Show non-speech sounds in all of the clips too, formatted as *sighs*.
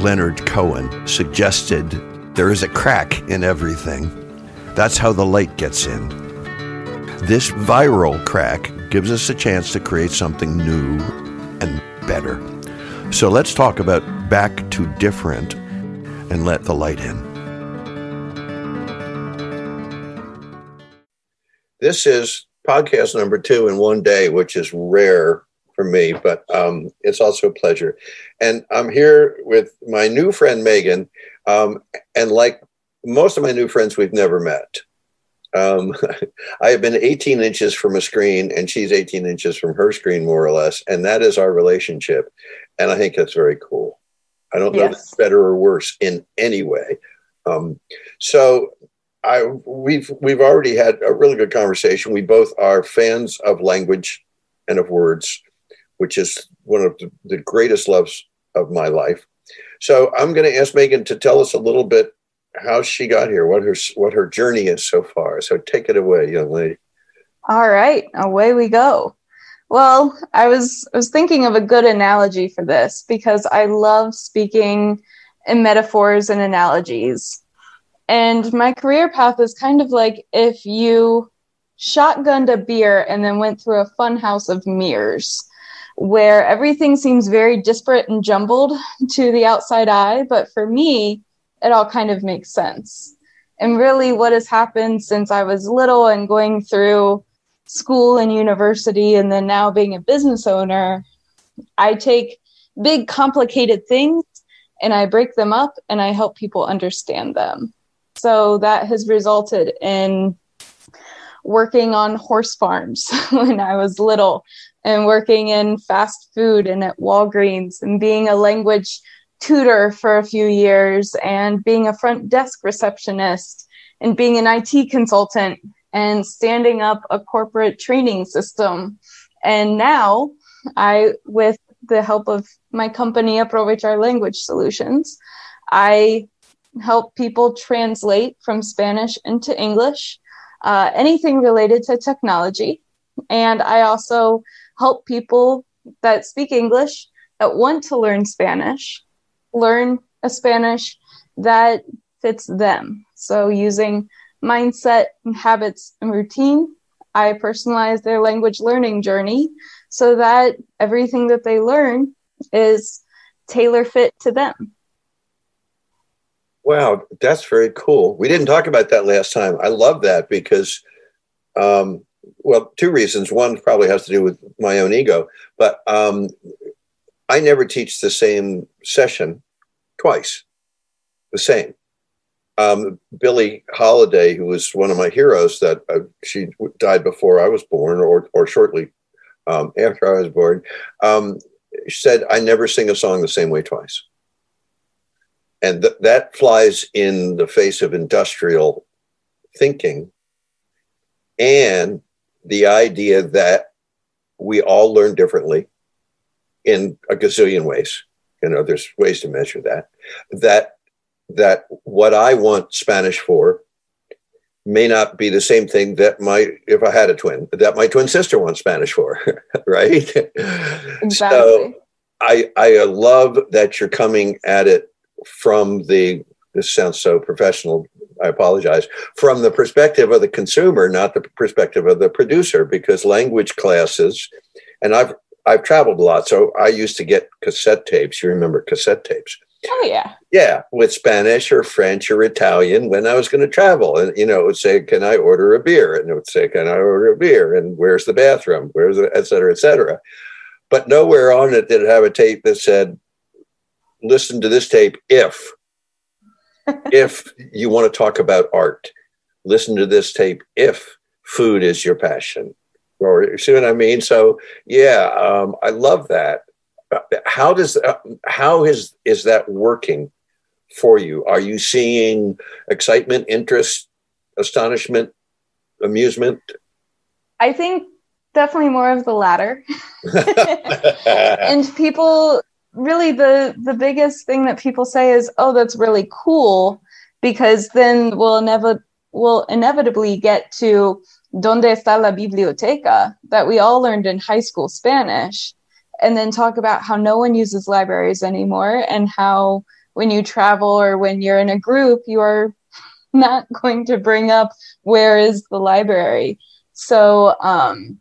Leonard Cohen, suggested there is a crack in everything. That's how the light gets in. This viral crack gives us a chance to create something new and better. So let's talk about back to different and let the light in. This is podcast number two in one day, which is rare for me, but um, it's also a pleasure. And I'm here with my new friend Megan, um, and like most of my new friends, we've never met. Um, *laughs* I have been 18 inches from a screen, and she's 18 inches from her screen, more or less, and that is our relationship. And I think that's very cool. I don't know if it's better or worse in any way. Um, so I we've we've already had a really good conversation. We both are fans of language and of words, which is one of the, greatest loves of my life. So I'm going to ask Megan to tell us a little bit how she got here, what her what her journey is so far. So take it away, young lady. All right, away we go. Well, I was I was thinking of a good analogy for this because I love speaking in metaphors and analogies. And my career path is kind of like if you shotgunned a beer and then went through a fun house of mirrors where everything seems very disparate and jumbled to the outside eye. But for me, it all kind of makes sense. And really, what has happened since I was little and going through school and university, and then now being a business owner, I take big, complicated things and I break them up and I help people understand them. So that has resulted in working on horse farms *laughs* when I was little and working in fast food and at Walgreens and being a language tutor for a few years and being a front desk receptionist and being an IT consultant and standing up a corporate training system. And now I, with the help of my company, Aprovechar Language Solutions, I help people translate from Spanish into English, uh, anything related to technology. And I also help people that speak English that want to learn Spanish learn a Spanish that fits them. So using mindset, habits, and routine, I personalize their language learning journey so that everything that they learn is tailor fit to them. Wow, that's very cool. We didn't talk about that last time. I love that because, um, well, two reasons. One probably has to do with my own ego, but um, I never teach the same session twice, the same. Um, Billie Holiday, who was one of my heroes, that uh, she died before I was born, or or shortly um, after I was born, um, said, "I never sing a song the same way twice." And th- that flies in the face of industrial thinking and the idea that we all learn differently in a gazillion ways. You know there's ways to measure that. That that what i want spanish for may not be the same thing that my if i had a twin that my twin sister wants spanish for *laughs* right? Exactly. so i i love that you're coming at it from the this sounds so professional i apologize from the perspective of the consumer not the perspective of the producer because language classes and i've i've traveled a lot so i used to get cassette tapes. You remember cassette tapes? Oh yeah. Yeah with spanish or french or italian when i was going to travel and you know it would say can i order a beer? And it would say can i order a beer? And where's the bathroom? Where's the et cetera et cetera. But nowhere on it did it have a tape that said listen to this tape if *laughs* if you want to talk about art. Listen to this tape if food is your passion. Or you see what i mean? So yeah um, i love that. How does uh, how is is that working for you? Are you seeing excitement interest astonishment amusement? I think definitely more of the latter. *laughs* *laughs* And people really the the biggest thing that people say is oh that's really cool because then we'll never we'll inevitably get to donde está la biblioteca that we all learned in high school spanish and then talk about how no one uses libraries anymore and how when you travel or when you're in a group, you are *laughs* not going to bring up where is the library. So, um,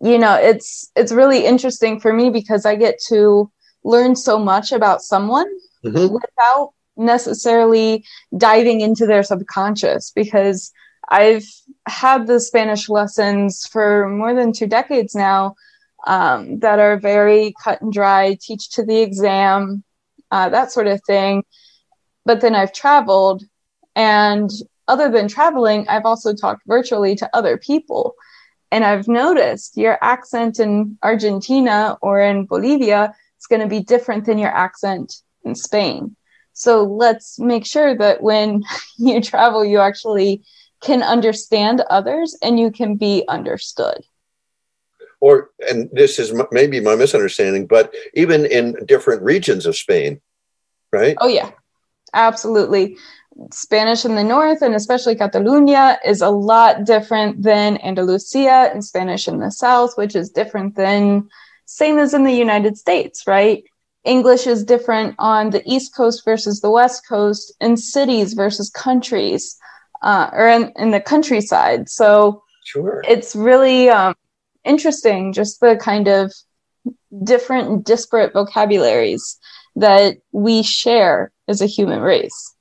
you know, it's it's really interesting for me because I get to learn so much about someone mm-hmm. without necessarily diving into their subconscious because I've had the Spanish lessons for more than two decades now um, that are very cut and dry, teach to the exam, uh, that sort of thing. But then I've traveled, and other than traveling, I've also talked virtually to other people. And I've noticed your accent in Argentina or in Bolivia is going to be different than your accent in Spain. So let's make sure that when *laughs* you travel, you actually can understand others and you can be understood. Or, and this is maybe my misunderstanding, but even in different regions of Spain, right? Oh, yeah, absolutely. Spanish in the north and especially Catalonia is a lot different than Andalusia and Spanish in the south, which is different than same as in the United States, right? English is different on the East Coast versus the West Coast, in cities versus countries, uh, or in, in the countryside. So sure. it's really um, interesting, just the kind of different, disparate vocabularies that we share as a human race.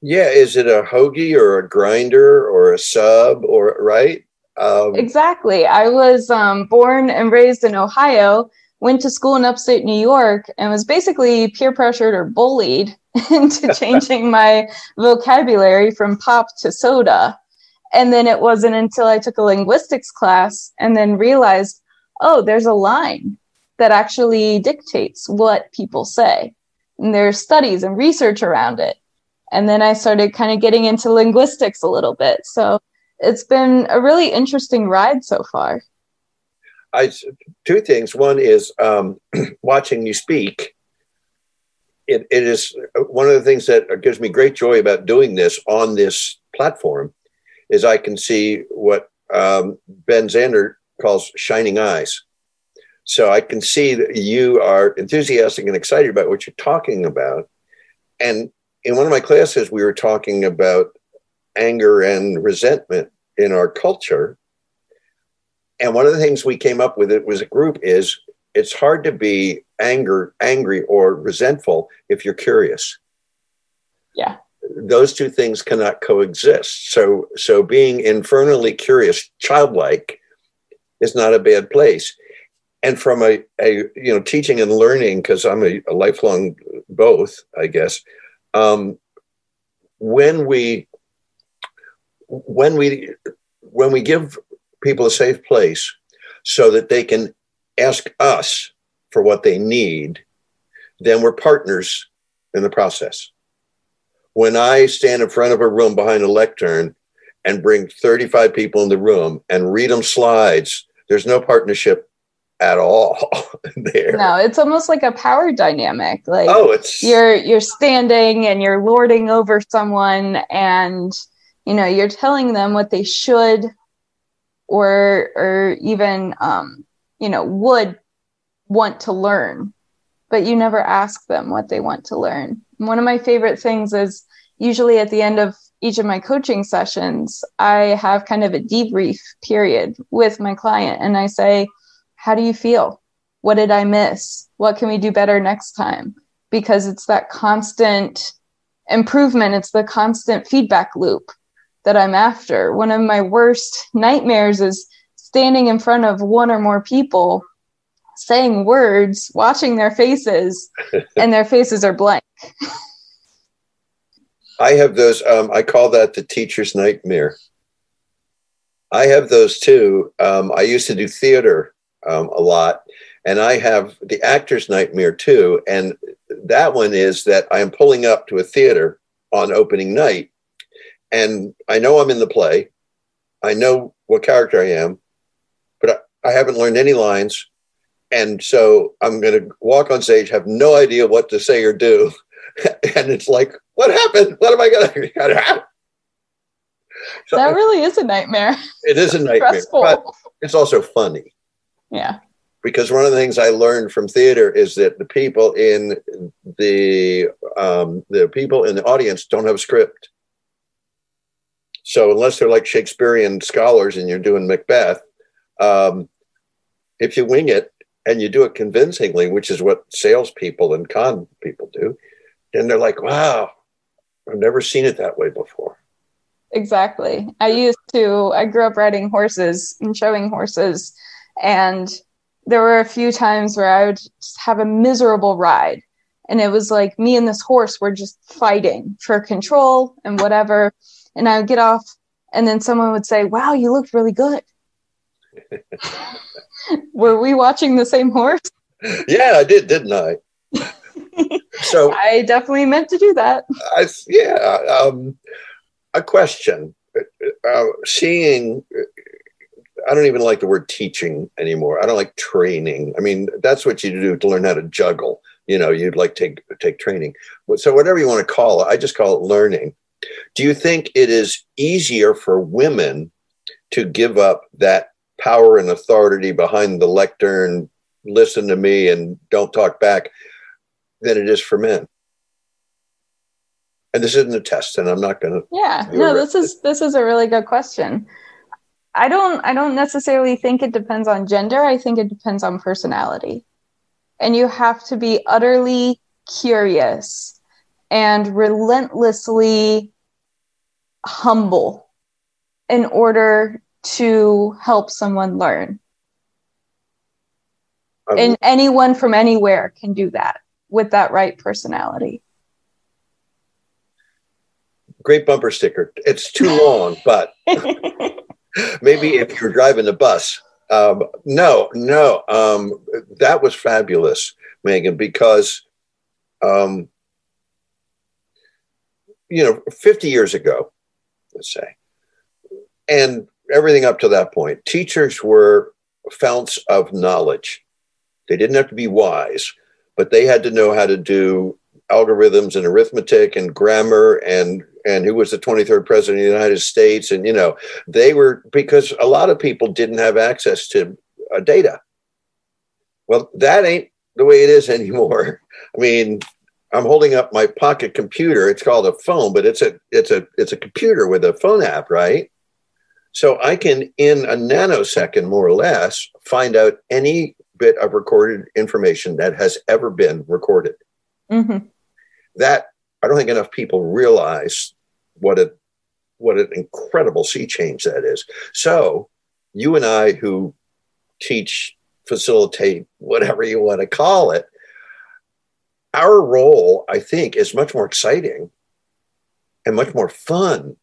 Yeah, is it a hoagie or a grinder or a sub or right? Um, exactly. I was um, born and raised in Ohio, went to school in upstate New York, and was basically peer pressured or bullied *laughs* into *laughs* changing my vocabulary from pop to soda. And then it wasn't until I took a linguistics class and then realized, oh, there's a line that actually dictates what people say. And there's studies and research around it. And then I started kind of getting into linguistics a little bit. So it's been a really interesting ride so far. I two things. One is um, *clears throat* watching you speak. It, it is one of the things that gives me great joy about doing this on this platform is I can see what um, Ben Zander calls shining eyes. So I can see that you are enthusiastic and excited about what you're talking about. And in one of my classes, we were talking about anger and resentment in our culture. And one of the things we came up with it was a group is it's hard to be anger, angry or resentful if you're curious. Yeah. Those two things cannot coexist. So so being infernally curious, childlike, is not a bad place. And from a, a you know teaching and learning, because I'm a, a lifelong both, I guess. Um, when we when we when we give people a safe place so that they can ask us for what they need, then we're partners in the process. When I stand in front of a room behind a lectern and bring 35 people in the room and read them slides, there's no partnership at all *laughs* there. No, it's almost like a power dynamic. Like oh, it's you're you're standing and you're lording over someone and you know you're telling them what they should or or even um, you know would want to learn but you never ask them what they want to learn. One of my favorite things is usually at the end of each of my coaching sessions i have kind of a debrief period with my client and i say how do you feel? What did i miss? What can we do better next time? Because it's that constant improvement it's the constant feedback loop that I'm after. One of my worst nightmares is standing in front of one or more people saying words, watching their faces, *laughs* and their faces are blank. I have those, um, I call that the teacher's nightmare. I have those too. Um, I used to do theater um, a lot, and I have the actor's nightmare too. And that one is that I am pulling up to a theater on opening night and I know I'm in the play. I know what character I am, but I, I haven't learned any lines. And so I'm going to walk on stage, have no idea what to say or do. *laughs* and it's like, what happened? What am I going *laughs* to so That really is a nightmare. It is a *laughs* nightmare. But it's also funny. Yeah. because one of the things I learned from theater is that the people in the um, the people in the audience don't have a script. So unless they're like Shakespearean scholars and you're doing Macbeth, um, if you wing it and you do it convincingly, which is what salespeople and con people do, then they're like, "Wow, I've never seen it that way before." Exactly. I used to. I grew up riding horses and showing horses, and there were a few times where I would just have a miserable ride. And it was like me and this horse were just fighting for control and whatever. And I would get off, and then someone would say, Wow, you looked really good. *laughs* were we watching the same horse? Yeah, I did, didn't I? *laughs* so I definitely meant to do that. I, yeah. Um, a question. Uh, seeing I don't even like the word teaching anymore. I don't like training. I mean, that's what you do to learn how to juggle. You know, you'd like take take training. But so whatever you want to call it, I just call it learning. Do you think it is easier for women to give up that power and authority behind the lectern, listen to me and don't talk back, than it is for men? And this isn't a test, and I'm not going to. Yeah, no, this is this is a really good question. I don't I don't necessarily think it depends on gender. I think it depends on personality. And you have to be utterly curious and relentlessly humble in order to help someone learn. Um, and anyone from anywhere can do that with that right personality. Great bumper sticker. It's too *laughs* long, but *laughs* maybe if you're driving the bus. Um, no, no, um, that was fabulous, Megan, because, um, you know, 50 years ago, say, and everything up to that point, teachers were founts of knowledge. They didn't have to be wise, but they had to know how to do algorithms and arithmetic and grammar and and who was the 23rd president of the United States. And, you know, they were because a lot of people didn't have access to uh, data. Well, that ain't the way it is *laughs* anymore. I mean, I'm holding up my pocket computer. It's called a phone, but it's a it's a it's a computer with a phone app, right? So I can, in a nanosecond, more or less, find out any bit of recorded information that has ever been recorded. Mm-hmm. That I don't think enough people realize what a what an incredible sea change that is. So you and I who teach, facilitate, whatever you want to call it, our role, I think, is much more exciting and much more fun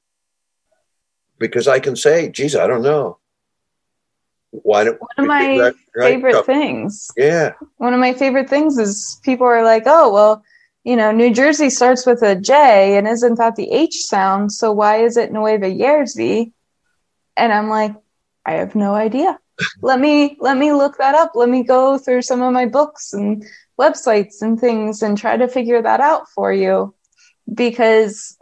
because I can say, geez, I don't know. Why don't, one of my right, favorite things? Yeah. One of my favorite things is people are like, oh, well, you know, New Jersey starts with a J and isn't that the H sound? So why is it Nueva Jersey? And I'm like, I have no idea. let me let me look that up. Let me go through some of my books and websites and things and try to figure that out for you. Because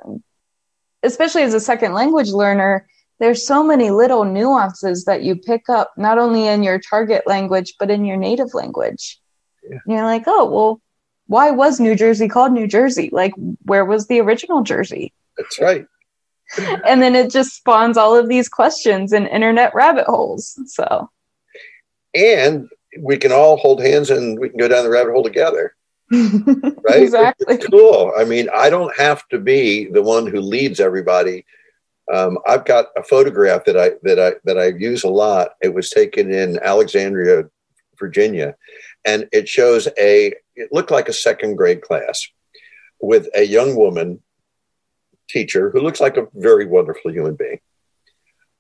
especially as a second language learner, there's so many little nuances that you pick up not only in your target language but in your native language. Yeah. you're like, oh well, why was New Jersey called New Jersey? Like, where was the original Jersey? That's right. *laughs* and then it just spawns all of these questions and internet rabbit holes. So, and we can all hold hands and we can go down the rabbit hole together. *laughs* right? exactly. It's cool. I mean, I don't have to be the one who leads everybody. Um, I've got a photograph that I that I that I use a lot. It was taken in Alexandria, Virginia, and it shows a it looked like a second grade class with a young woman teacher who looks like a very wonderful human being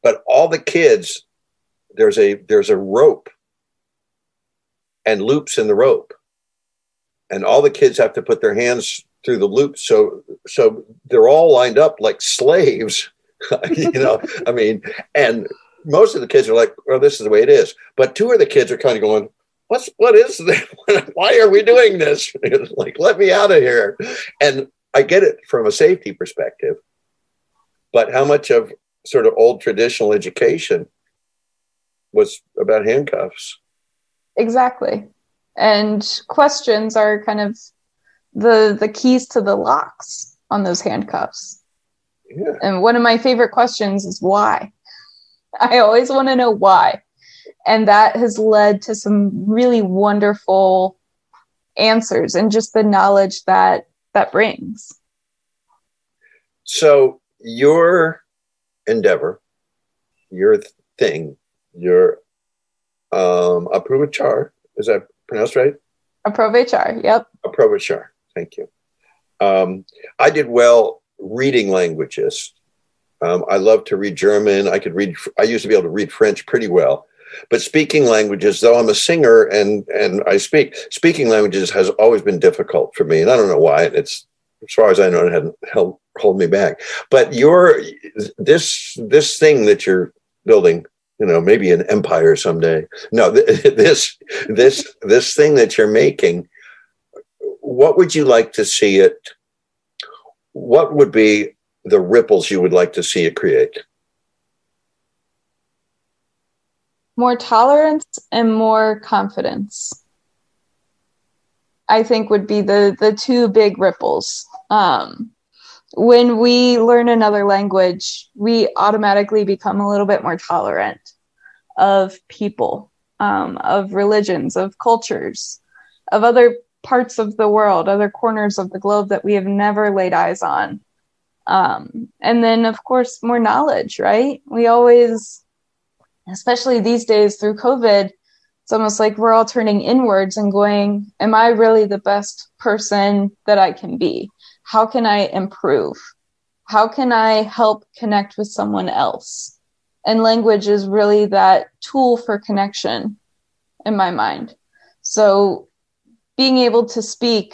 but all the kids there's a there's a rope and loops in the rope and all the kids have to put their hands through the loops so so they're all lined up like slaves *laughs* you know i mean and most of the kids are like well this is the way it is but two of the kids are kind of going what's what is *laughs* this? Why are we doing this? *laughs* like, let me out of here. And I get it from a safety perspective, but how much of sort of old traditional education was about handcuffs? Exactly. And questions are kind of the the keys to the locks on those handcuffs. Yeah. And one of my favorite questions is why. *laughs* I always want to know why. And that has led to some really wonderful answers and just the knowledge that that brings. So your endeavor, your thing, your um Aprovechar, is that pronounced right? Aprovechar, yep. Aprovechar, thank you. Um, I did well reading languages. Um, I love to read German. I could read. I used to be able to read French pretty well, but speaking languages, though I'm a singer and and I speak, speaking languages has always been difficult for me, and I don't know why. It's as far as I know, it hadn't held hold me back. But your this this thing that you're building, you know, maybe an empire someday. No, *laughs* this this this thing that you're making. What would you like to see it? What would be the ripples you would like to see it create? More tolerance and more confidence. I think would be the the two big ripples. Um, when we learn another language, we automatically become a little bit more tolerant of people, um, of religions, of cultures, of other parts of the world, other corners of the globe that we have never laid eyes on. Um, and then, of course, more knowledge, right? We always, especially these days through COVID, it's almost like we're all turning inwards and going, Am I really the best person that I can be? How can I improve? How can I help connect with someone else? And language is really that tool for connection in my mind. So being able to speak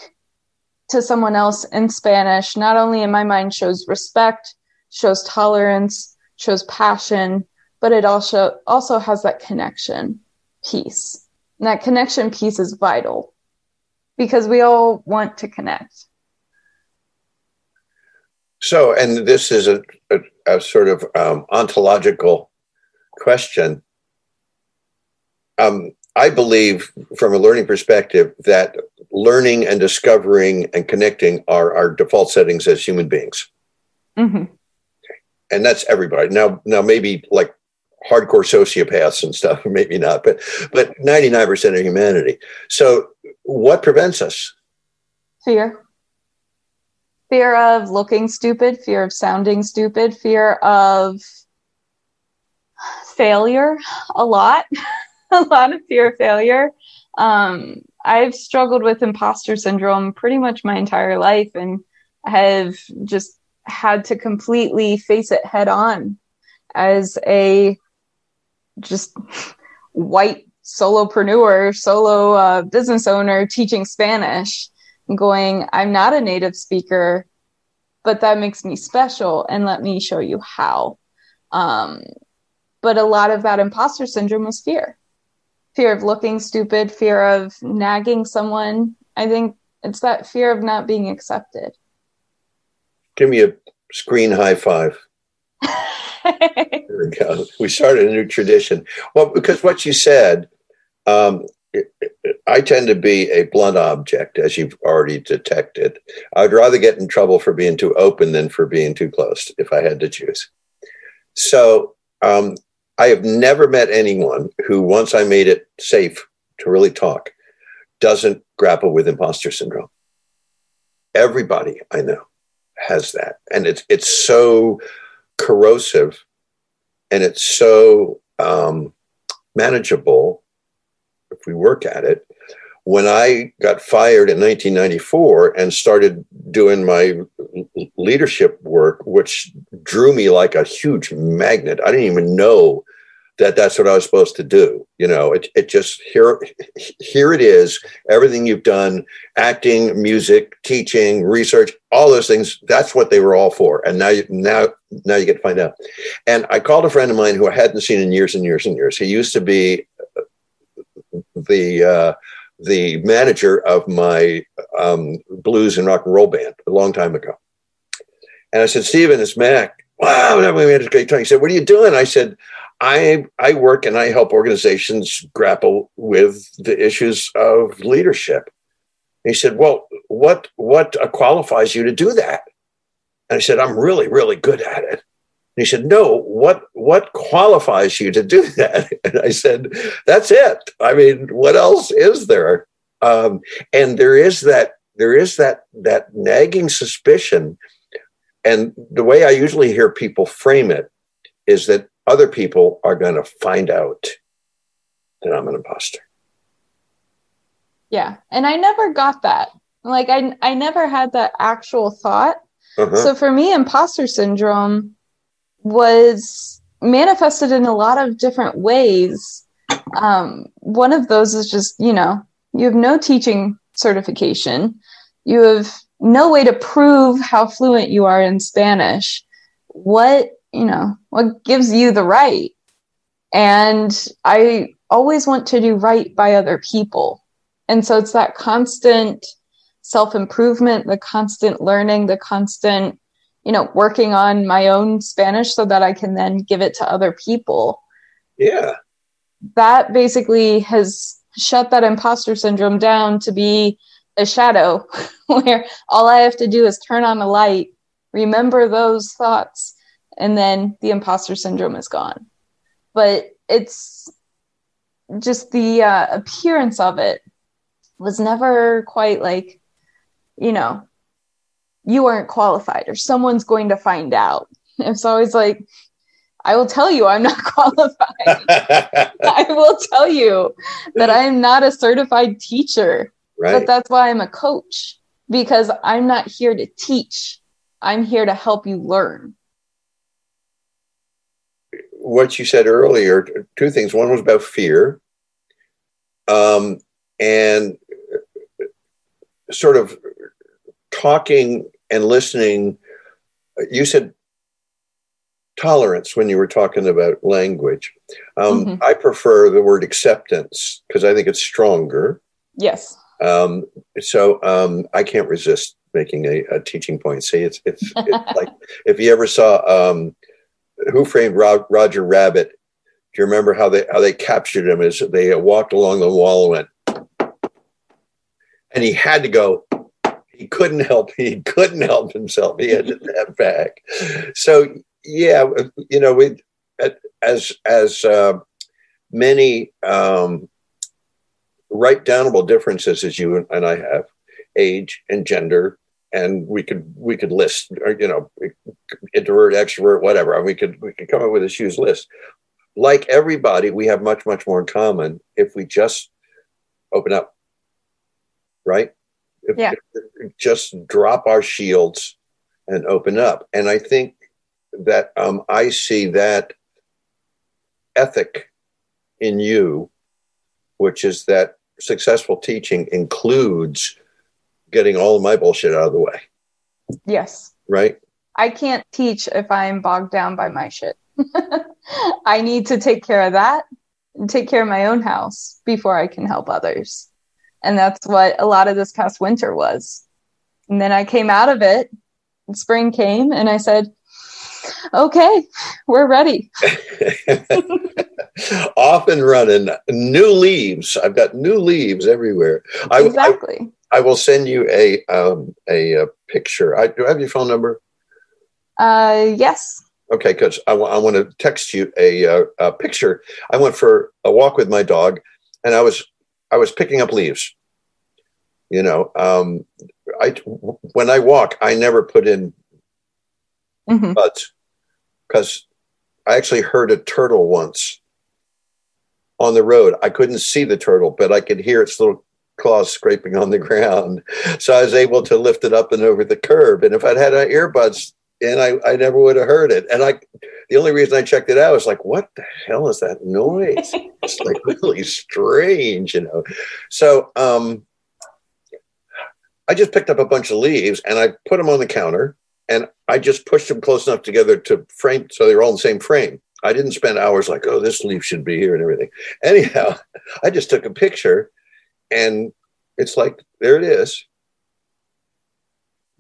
to someone else in Spanish, not only in my mind shows respect, shows tolerance, shows passion, but it also also has that connection piece. And that connection piece is vital because we all want to connect. So, and this is a, a, a sort of um, ontological question. Um, I believe, from a learning perspective, that learning and discovering and connecting are our default settings as human beings. Mm-hmm. And that's everybody. Now, now maybe like hardcore sociopaths and stuff, *laughs* maybe not, but but 99% of humanity. So what prevents us? Fear. Fear of looking stupid, fear of sounding stupid, fear of failure a lot. *laughs* a lot of fear of failure. Um, I've struggled with imposter syndrome pretty much my entire life and have just had to completely face it head on as a just *laughs* white solopreneur, solo uh, business owner teaching Spanish, going, I'm not a native speaker, but that makes me special, and let me show you how. Um, but a lot of that imposter syndrome was fear fear of looking stupid, fear of nagging someone. I think it's that fear of not being accepted. Give me a screen high five. *laughs* there we go. We started a new tradition. Well, because what you said, um, I tend to be a blunt object, as you've already detected. I'd rather get in trouble for being too open than for being too closed, if I had to choose. So um, I have never met anyone who, once I made it safe to really talk, doesn't grapple with imposter syndrome. Everybody I know has that. And it's it's so corrosive and it's so um, manageable if we work at it. When I got fired in 1994 and started doing my leadership work, which drew me like a huge magnet, I didn't even know that that's what I was supposed to do. You know, it, it just here, here it is. Everything you've done, acting, music, teaching, research, all those things. That's what they were all for. And now, you, now, now you get to find out. And I called a friend of mine who I hadn't seen in years and years and years. He used to be the uh, the manager of my um, blues and rock and roll band a long time ago. And I said, Stephen, it's Mac. Wow, we had a great time. He said, What are you doing? I said, I I work and I help organizations grapple with the issues of leadership. he said, "Well, what what qualifies you to do that?" And I said, "I'm really really good at it." And he said, "No, what what qualifies you to do *laughs* that?" And I said, "That's it. I mean, what else is there?" Um, and there is that there is that that nagging suspicion, and the way I usually hear people frame it is that other people are going to find out that I'm an imposter. Yeah. And I never got that. Like I I never had that actual thought. Uh-huh. So for me imposter syndrome was manifested in a lot of different ways. Um, one of those is just, you know, you have no teaching certification. You have no way to prove how fluent you are in Spanish. What you know, what gives you the right? And I always want to do right by other people. And so it's that constant self improvement, the constant learning, the constant, you know, working on my own Spanish so that I can then give it to other people. Yeah. That basically has shut that imposter syndrome down to be a shadow *laughs* where all I have to do is turn on the light, remember those thoughts, and then the imposter syndrome is gone. But it's just the uh, appearance of it was never quite like, you know, you aren't qualified or someone's going to find out. *laughs* It's always like, I will tell you I'm not *laughs* qualified. *laughs* I will tell you that I am not a certified teacher. Right. But that's why I'm a coach because I'm not here to teach. I'm here to help you learn what you said earlier, two things. One was about fear, um, and sort of talking and listening. You said tolerance when you were talking about language. Um, mm-hmm. I prefer the word acceptance because I think it's stronger. Yes. Um, so um, I can't resist making a, a teaching point. See, it's it's, *laughs* it's like if you ever saw um, who Framed Roger Rabbit? Do you remember how they how they captured him? As they walked along the wall and went, and he had to go. He couldn't help. He couldn't help himself. He had step back. So yeah, you know, we as as uh, many um, right downable differences as you and I have, age and gender and we could we could list you know introvert extrovert whatever we could we could come up with a huge list like everybody we have much much more in common if we just open up right if, yeah. If, just drop our shields and open up and i think that um, i see that ethic in you which is that successful teaching includes getting all of my bullshit out of the way. Yes. Right? I can't teach if I'm bogged down by my shit. *laughs* I need to take care of that and take care of my own house before I can help others. And that's what a lot of this past winter was. And then I came out of it, spring came, and I said, okay, we're ready. *laughs* Off and running, new leaves. I've got new leaves everywhere. Exactly. I, I will send you a um, a, a, picture. I do I have your phone number. Uh, yes. Okay, because I, w- I want to text you a, a, a picture. I went for a walk with my dog, and I was I was picking up leaves. You know, um, I when I walk, I never put in mm-hmm. buds because I actually heard a turtle once on the road. I couldn't see the turtle, but I could hear its little claws scraping on the *laughs* ground. So I was able to lift it up and over the curb. And if I'd had earbuds in, I, I never would have heard it. And I, the only reason I checked it out was like, what the hell is that noise? it's like *laughs* really strange, you know? So, um, I just picked up a bunch of leaves and I put them on the counter and I just pushed them close enough together to frame so they were all in the same frame. I didn't spend hours like, oh, this leaf should be here and everything. Anyhow, *laughs* I just took a picture and it's like there it is.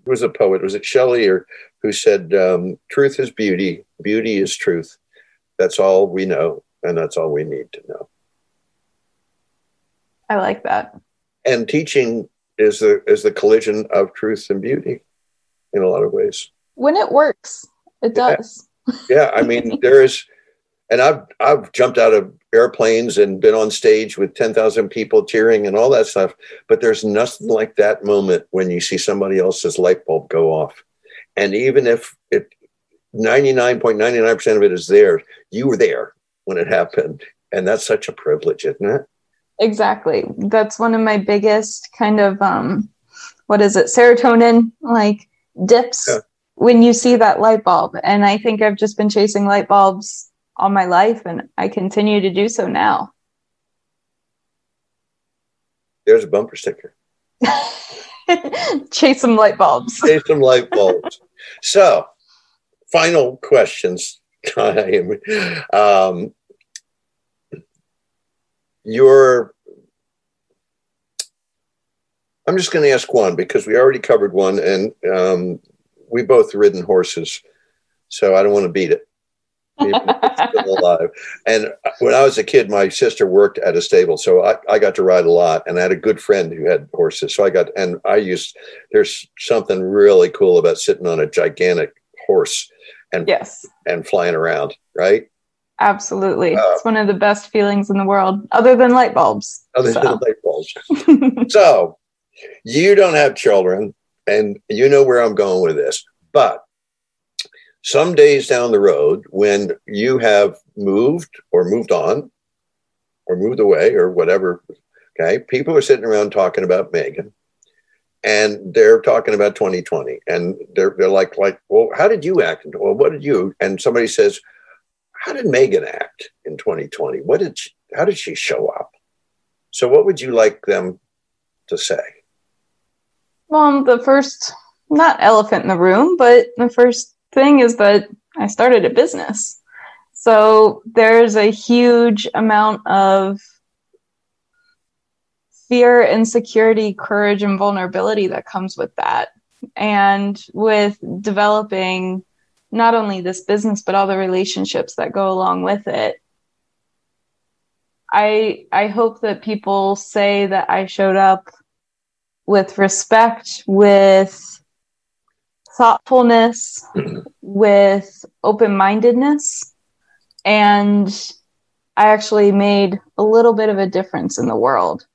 Who was a poet? Was it Shelley or who said, um, "Truth is beauty, beauty is truth." That's all we know, and that's all we need to know. I like that. And teaching is the is the collision of truth and beauty in a lot of ways. When it works, it does. Yeah, yeah I mean there is and I've I've jumped out of airplanes and been on stage with 10,000 people cheering and all that stuff, but there's nothing like that moment when you see somebody else's light bulb go off. And even if it 99.99% of it is there, you were there when it happened. And that's such a privilege, isn't it? Exactly. That's one of my biggest kind of um what is it? Serotonin like dips yeah. when you see that light bulb. And I think I've just been chasing light bulbs all my life and I continue to do so now. There's a bumper sticker. *laughs* Chase some light bulbs. *laughs* Chase some light bulbs. so, final questions *laughs* time. Um, your I'm just going to ask one because we already covered one, and um, we both ridden horses, so I don't want to beat it. Still alive. And when I was a kid, my sister worked at a stable, so I, I got to ride a lot. And I had a good friend who had horses, so I got and I used. There's something really cool about sitting on a gigantic horse and yes and flying around, right? Absolutely. Uh, it's one of the best feelings in the world, other than light bulbs. Other so. than light bulbs. *laughs* so you don't have children, and you know where I'm going with this. But some days down the road, when you have moved or moved on or moved away or whatever, okay, people are sitting around talking about Megan and they're talking about 2020 and they're, they're like like well how did you act? Well what did you and somebody says how did megan act in 2020 what did she, how did she show up? So what would you like them to say? Well the first not elephant in the room but the first thing is that i started a business so there's a huge amount of fear, insecurity, courage, and vulnerability that comes with that. And with developing not only this business, but all the relationships that go along with it. I I hope that people say that I showed up with respect, with thoughtfulness, *clears throat* with open mindedness, and I actually made a little bit of a difference in the world.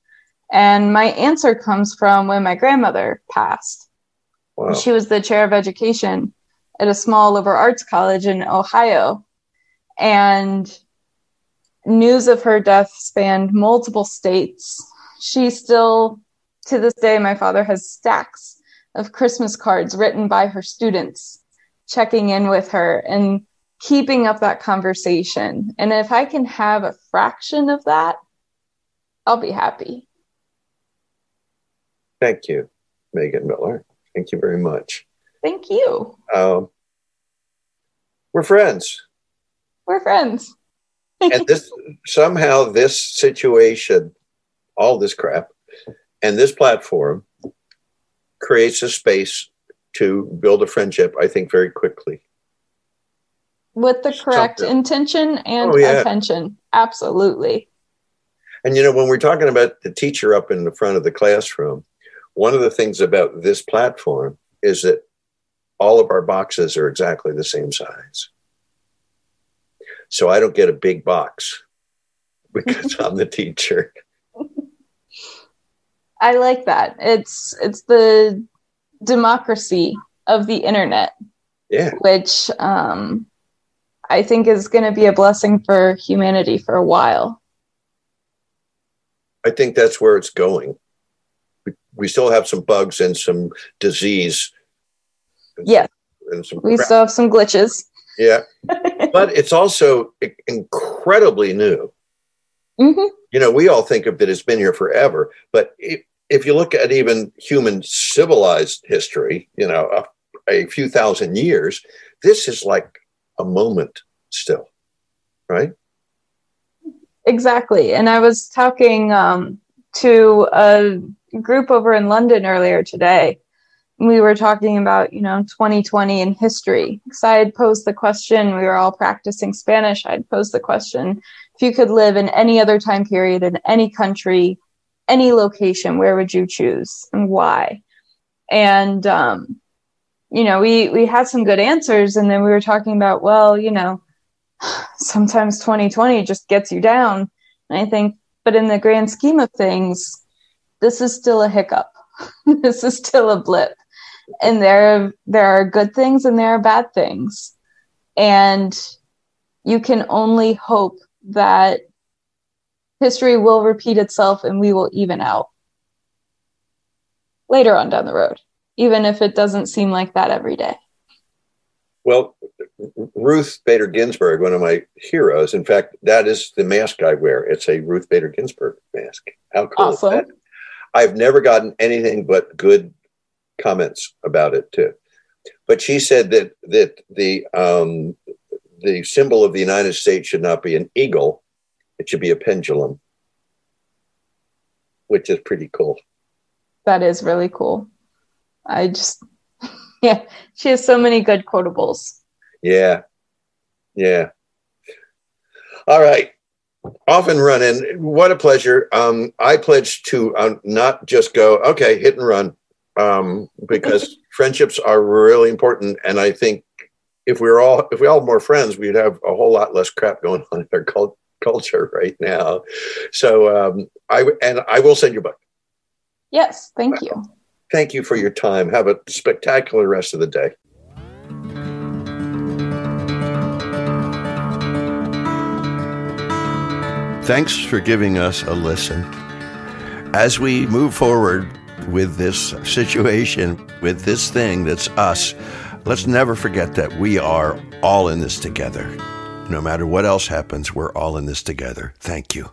And my answer comes from when my grandmother passed. Wow. She was the chair of education at a small liberal arts college in Ohio. And news of her death spanned multiple states. She still, to this day, my father has stacks of Christmas cards written by her students, checking in with her and keeping up that conversation. And if I can have a fraction of that, I'll be happy. Thank you, Megan Miller. Thank you very much. Thank you. Um, we're friends. We're friends. and this somehow this situation, all this crap, and this platform creates a space to build a friendship, I think, very quickly. With the correct Something. intention and oh, yeah. attention. Absolutely. And you know, when we're talking about the teacher up in the front of the classroom, one of the things about this platform is that all of our boxes are exactly the same size. So I don't get a big box *laughs* because I'm the teacher. I like that. It's it's the democracy of the internet. Yeah. Which um I think is going to be a blessing for humanity for a while. I think that's where it's going we still have some bugs and some disease. And yeah. And some we crap. still have some glitches. Yeah. *laughs* but it's also incredibly new. Mm-hmm. You know, we all think of it as been here forever, but if, if you look at even human civilized history, you know, a, a few thousand years, this is like a moment still, right? Exactly. And I was talking um, to a group over in London earlier today we were talking about, you know, 2020 in history. So I had posed the question, we were all practicing Spanish. I'd posed the question if you could live in any other time period in any country, any location, where would you choose and why? And, um, you know, we, we had some good answers. And then we were talking about, well, you know, *sighs* sometimes 2020 just gets you down. And I think, but in the grand scheme of things, this is still a hiccup. *laughs* this is still a blip and there there are good things and there are bad things and you can only hope that history will repeat itself and we will even out later on down the road even if it doesn't seem like that every day. Well ruth bader ginsburg one of my heroes. In fact that is the mask i wear. It's a ruth bader ginsburg mask. How cool awesome. is that? I've never gotten anything but good comments about it too. But she said that that the um, the symbol of the United States should not be an eagle; it should be a pendulum, which is pretty cool. That is really cool. I just, *laughs* yeah, she has so many good quotables. Yeah, yeah. All right, off and running. What a pleasure. Um, I pledge to um, not just go, okay, hit and run um, because *laughs* friendships are really important. And I think if we were all if we all more friends, we'd have a whole lot less crap going on in our cult- culture right now. So um, I and I will send you a book. Yes, thank you. Thank you for your time. Have a spectacular rest of the day. Thanks for giving us a listen. As we move forward with this situation, with this thing that's us, let's never forget that we are all in this together. No matter what else happens, we're all in this together. Thank you.